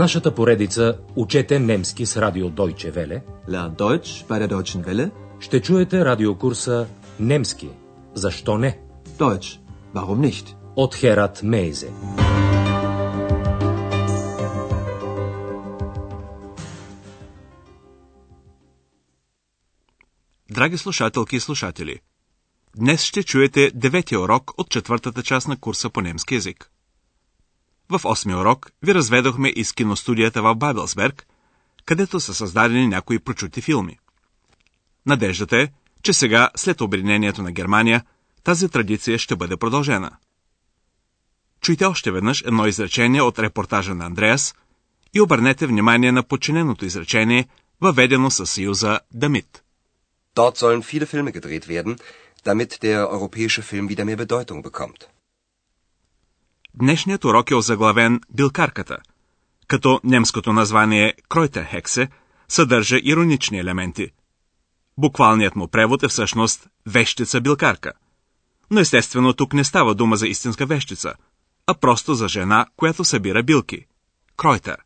нашата поредица Учете немски с радио Deutsche Welle Lern Deutsch bei der Deutschen Welle. ще чуете радиокурса Немски. Защо не? Deutsch. Warum nicht? От Херат Мейзе. Драги слушателки и слушатели, днес ще чуете деветия урок от четвъртата част на курса по немски язик. В осмия урок ви разведохме из киностудията в Бабелсберг, където са създадени някои прочути филми. Надеждата е, че сега, след обединението на Германия, тази традиция ще бъде продължена. Чуйте още веднъж едно изречение от репортажа на Андреас и обърнете внимание на подчиненото изречение, въведено със съюза Дамит. Dort sollen viele Filme gedreht werden, damit der europäische Film wieder mehr Bedeutung bekommt. Днешният урок е озаглавен Билкарката, като немското название Кройтерхексе съдържа иронични елементи. Буквалният му превод е всъщност вещица билкарка. Но естествено тук не става дума за истинска вещица, а просто за жена, която събира билки. Кройтер.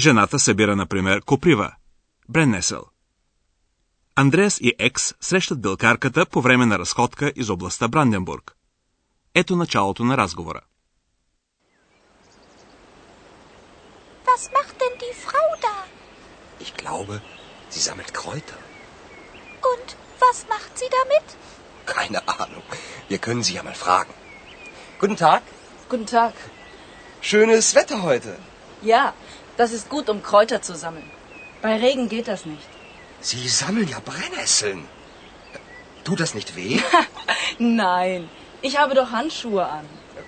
Жената събира, например, коприва. Бреннесъл. Андреас и Екс срещат билкарката по време на разходка из областта Бранденбург. Ето началото на разговора. Was macht denn die Frau da? Ich glaube, sie sammelt Kräuter. Und was macht sie damit? Keine Ahnung. Wir können sie ja mal fragen. Guten Tag. Guten Tag. Schönes Wetter heute. Ja, das ist gut, um Kräuter zu sammeln. Bei Regen geht das nicht. Sie sammeln ja Brennnesseln. Tut das nicht weh? Nein, ich habe doch Handschuhe an.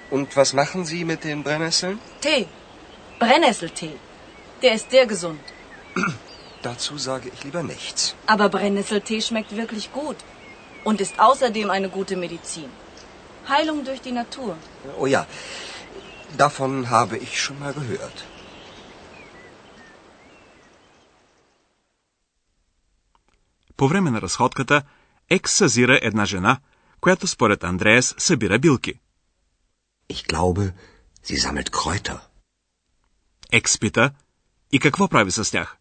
Und was machen Sie mit den Brennnesseln? Tee. Brennnesseltee. Der ist sehr gesund. Dazu sage ich lieber nichts. Aber Brennnesseltee schmeckt wirklich gut. Und ist außerdem eine gute Medizin. Heilung durch die Natur. Oh ja, davon habe ich schon mal gehört. По време на разходката, Екс съзира една жена, която според Андреас събира билки. Ich glaube, sie sammelt Kräuter. Екс пита, и какво прави с тях?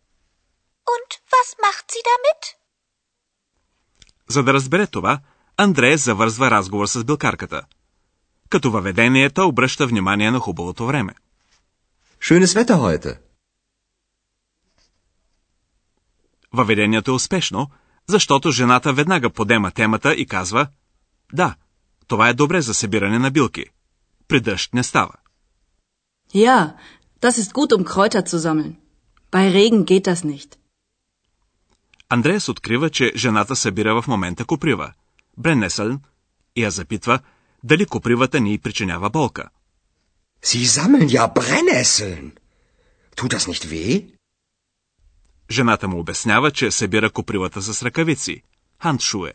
Und was macht sie damit? За да разбере това, Андреас завързва разговор с билкарката. Като въведение, той обръща внимание на хубавото време. Schönes Wetter heute. Въведението е успешно, защото жената веднага подема темата и казва Да, това е добре за събиране на билки. При дъжд не става. Ja, das ist gut, um Kräuter zu sammeln. Bei Regen geht das nicht. Андреас открива, че жената събира в момента коприва, Бреннесъл, и я запитва дали копривата ни причинява болка. Sie sammeln ja Brennnesseln. Tut das nicht weh? Жената му обяснява, че събира копривата с ръкавици, хандшуе.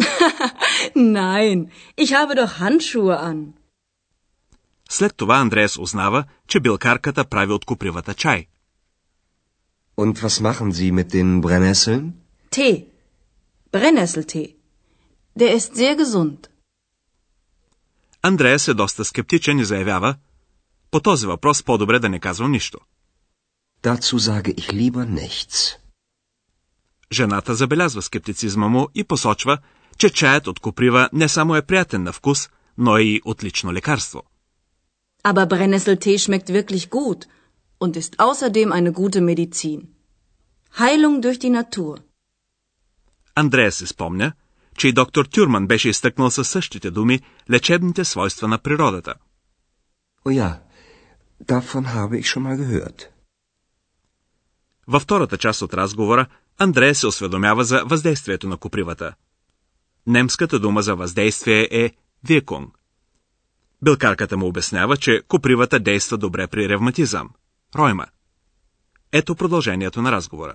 Nein, ich habe doch Handschuhe an. След това Андреас узнава, че билкарката прави от копривата чай. Und was machen Sie mit den Brennnesseln? Tee. Brennnesseltee. Der ist sehr gesund. Андреас е доста скептичен и заявява, по този въпрос по-добре да не казвам нищо. Dazu sage ich lieber nichts. Жената забелязва скептицизма му и посочва, че чаят от коприва не само е приятен на вкус, но е и отлично лекарство. Aber Brennnesseltee schmeckt wirklich gut und ist außerdem eine gute Medizin. Heilung durch die Natur. Андрея се спомня, че и доктор Тюрман беше изтъкнал със същите думи лечебните свойства на природата. Oh ja, davon habe ich schon mal gehört. Във втората част от разговора Андрея се осведомява за въздействието на копривата. Немската дума за въздействие е Wirkung. Билкарката му обяснява, че копривата действа добре при ревматизъм. Ройма. Ето продължението на разговора.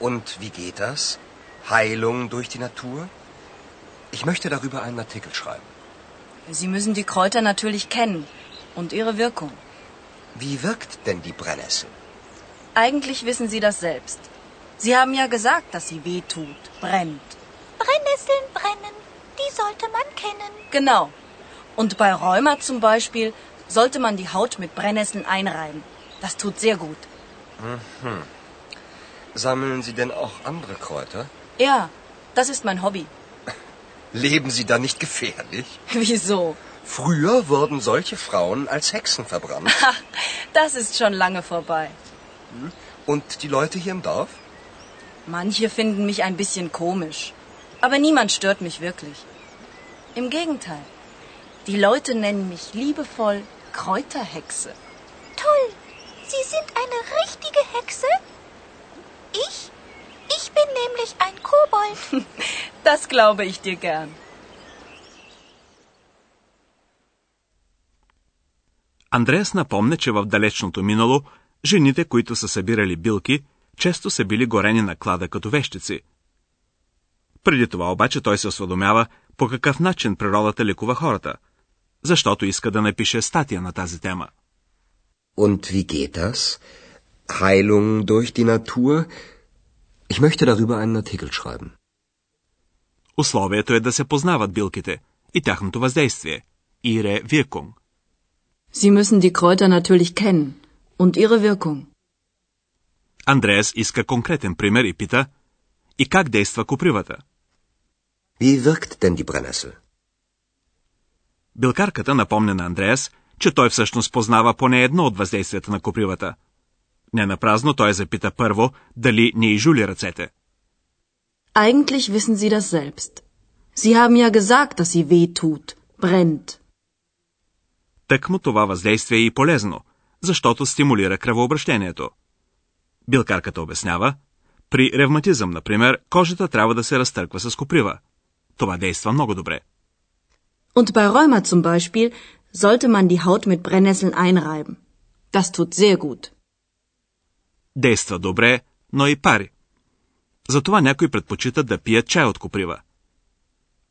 Und wie geht das? Heilung durch die Natur? Ich möchte darüber einen Artikel schreiben. Sie müssen die Kräuter natürlich kennen und ihre Wirkung. Wie wirkt denn die Brennnessel? Eigentlich wissen Sie das selbst. Sie haben ja gesagt, dass sie weh tut, brennt. Brennnesseln brennen. Die sollte man kennen. Genau. Und bei Rheuma zum Beispiel sollte man die Haut mit Brennnesseln einreiben. Das tut sehr gut. Sammeln Sie denn auch andere Kräuter? Ja, das ist mein Hobby. Leben Sie da nicht gefährlich? Wieso? Früher wurden solche Frauen als Hexen verbrannt. Das ist schon lange vorbei. Und die Leute hier im Dorf? Manche finden mich ein bisschen komisch. Aber niemand stört mich wirklich. Im Gegenteil. Die Leute nennen mich liebevoll Kräuterhexe. Toll. Sie sind eine richtige Hexe? Ich? Ich bin nämlich ein Kobold. Das glaube ich dir gern. Андреас напомня, че в далечното минало жените, които са събирали билки, често са били горени на клада като вещици. Преди това обаче той се осведомява по какъв начин природата лекува хората, защото иска да напише статия на тази тема. Und wie geht das? Heilung durch die Natur? Ich möchte darüber einen Artikel schreiben. Условието е да се познават билките и тяхното въздействие. Ihre Wirkung. Sie müssen die Kräuter natürlich kennen und ihre Wirkung. Андреас иска конкретен пример и пита и как действа копривата. Wie wirkt denn die Brennnessel? Билкарката напомня на Андреас, че той всъщност познава поне едно от въздействията на копривата. Не напразно той запита първо дали не изжули ръцете. Eigentlich wissen Sie das selbst. Sie haben ja gesagt, dass sie weh tut, brennt. Тъкмо това въздействие е и полезно, защото стимулира кръвообращението. Билкарката обяснява, при ревматизъм, например, кожата трябва да се разтърква с коприва. Това действа много добре. Und bei Rheuma zum Beispiel sollte man die Haut mit Brennnesseln einreiben. Das tut sehr gut. Действа добре, но и пари. Затова някои предпочитат да пият чай от коприва.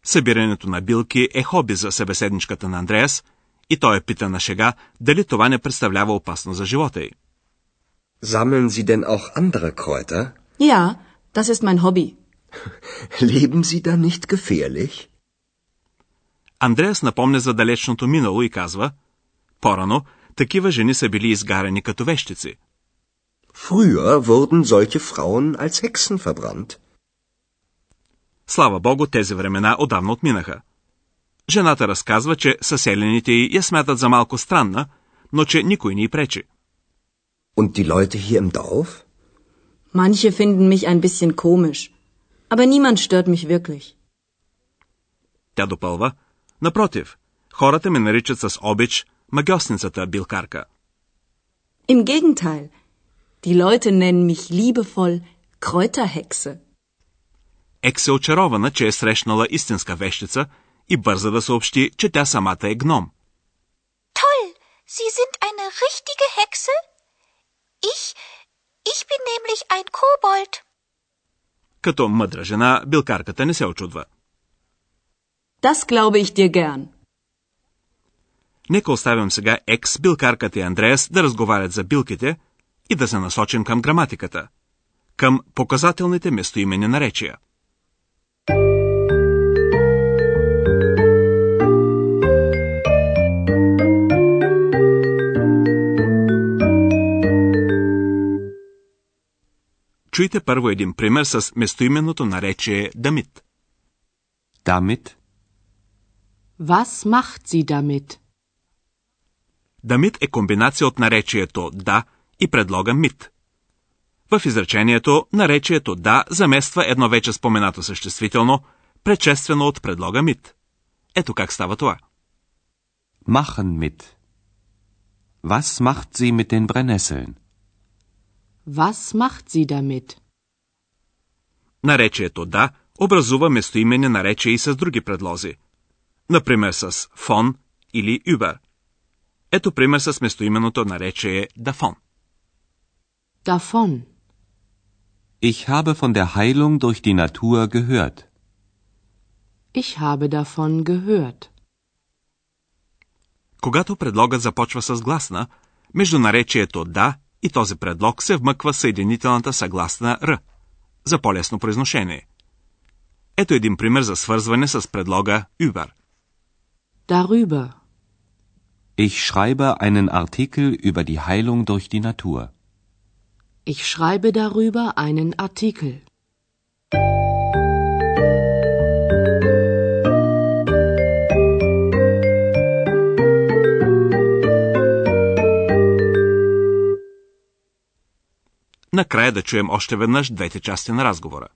Събирането на билки е хоби за събеседничката на Андреас и той е пита на шега дали това не представлява опасност за живота й. Sammeln Sie denn auch andere Kräuter? Ja, das ist mein Hobby. Leben Sie da nicht gefährlich? Андреас напомня за далечното минало и казва, по-рано такива жени са били изгарени като вещици. Früher wurden solche Frauen als Hexen verbrannt. Слава богу, тези времена отдавна отминаха. Жената разказва, че съселените й я смятат за малко странна, но че никой не й пречи. Und die Leute hier im Dorf? Manche finden mich ein bisschen komisch. Aber niemand stört mich wirklich. Тя допълва, напротив, хората ме наричат с обич магиосницата билкарка. Im Gegenteil. Die Leute nennen mich liebevoll Kräuterhexe. Екс е очарована, че е срещнала истинска вещица и бърза да съобщи, че тя самата е гном. Toll. Sie sind eine richtige Hexe? Ich? Ich bin nämlich ein Kobold. Като мъдра жена, билкарката не се очудва. Das glaube ich dir gern. Нека оставим сега Екс, билкарката и Андреас да разговарят за билките и да се насочим към граматиката, към показателните местоимени наречия. Чуйте първо един пример с местоименното наречие дамит. Damit? Was macht sie damit? Дамит е комбинация от наречието да и предлога мит. В изречението наречието да замества едно вече споменато съществително, предшествено от предлога мит. Ето как става това. Machen mit. Was macht sie mit den Brennnesseln? Was macht sie damit? Наречието да образува местоимение наречие и с други предлози. Например с фон или über. Ето пример с местоименното наречие davon. Davon. Ich habe von der Heilung durch die Natur gehört. Ich habe davon gehört. Когато предлогът започва с гласна, между наречието да и този предлог се вмъква съединителната съгласна р за по-лесно произношение. Ето един пример за свързване с предлога über. Darüber. Ich schreibe einen Artikel über die Heilung durch die Natur. Ich schreibe darüber einen Artikel. Накрая да чуем още веднъж двете части на разговора.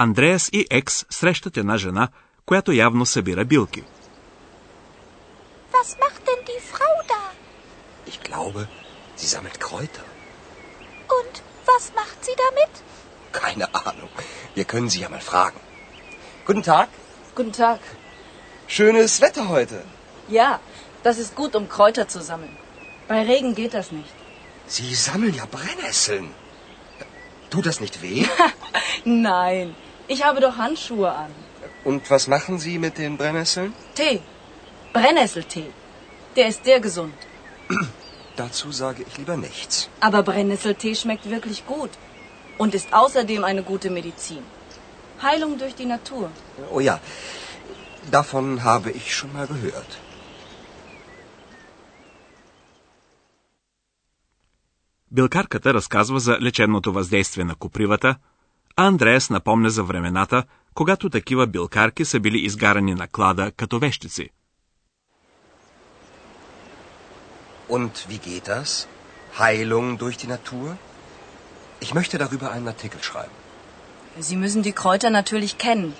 Андреас и Екс срещат една жена, която явно събира билки. Was macht denn die Frau da? Ich glaube, sie sammelt Kräuter. Und was macht sie damit? Keine Ahnung. Wir können sie ja mal fragen. Guten Tag. Guten Tag. Schönes Wetter heute. Ja, das ist gut, um Kräuter zu sammeln. Bei Regen geht das nicht. Sie sammeln ja Brennnesseln. Tut das nicht weh? Nein, ich habe doch Handschuhe an. Und was machen Sie mit den Brennnesseln? Tee. Brennnesseltee. Der ist sehr gesund. Dazu sage ich lieber nichts. Aber Brennnesseltee schmeckt wirklich gut. Und ist außerdem eine gute Medizin. Heilung durch die Natur. Oh ja, davon habe ich schon mal gehört. Билкарката разказва за лечебното въздействие на копривата, а Андреас напомня за времената, когато такива билкарки са били изгарани на клада като вещици. Und wie geht das? Heilung durch die Natur? Ich möchte darüber einen Artikel schreiben. Sie müssen die Kräuter natürlich kennen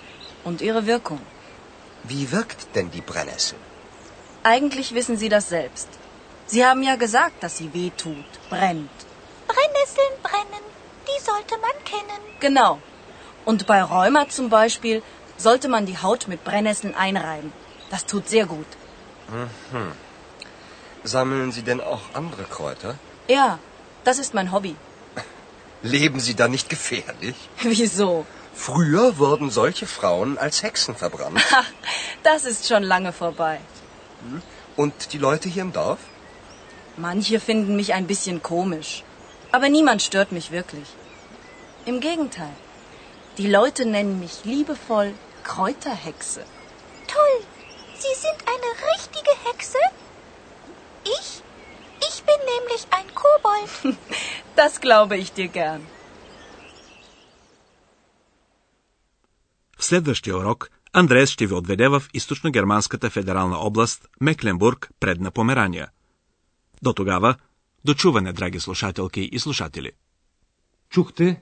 und ihre Wirkung. Wie wirkt denn die Brennnessel? Eigentlich wissen Sie das selbst. Sie haben ja gesagt, dass sie weh tut, brennt. Brennnesseln brennen, die sollte man kennen. Genau. Und bei Rheuma zum Beispiel sollte man die Haut mit Brennnesseln einreiben. Das tut sehr gut. Sammeln Sie denn auch andere Kräuter? Ja, das ist mein Hobby. Leben Sie da nicht gefährlich? Wieso? Früher wurden solche Frauen als Hexen verbrannt. Ach, das ist schon lange vorbei. Und die Leute hier im Dorf? Manche finden mich ein bisschen komisch. Aber niemand stört mich wirklich. Im Gegenteil. Die Leute nennen mich liebevoll Kräuterhexe. Toll, Sie sind eine richtige Hexe? Ich? Ich bin nämlich ein Kobold. Das glaube ich dir gern. В следващия урок Андреас ще ви отведе в източно-германската федерална област Мекленбург, предна Померания. До тогава, дочуване, драги слушателки и слушатели. Чухте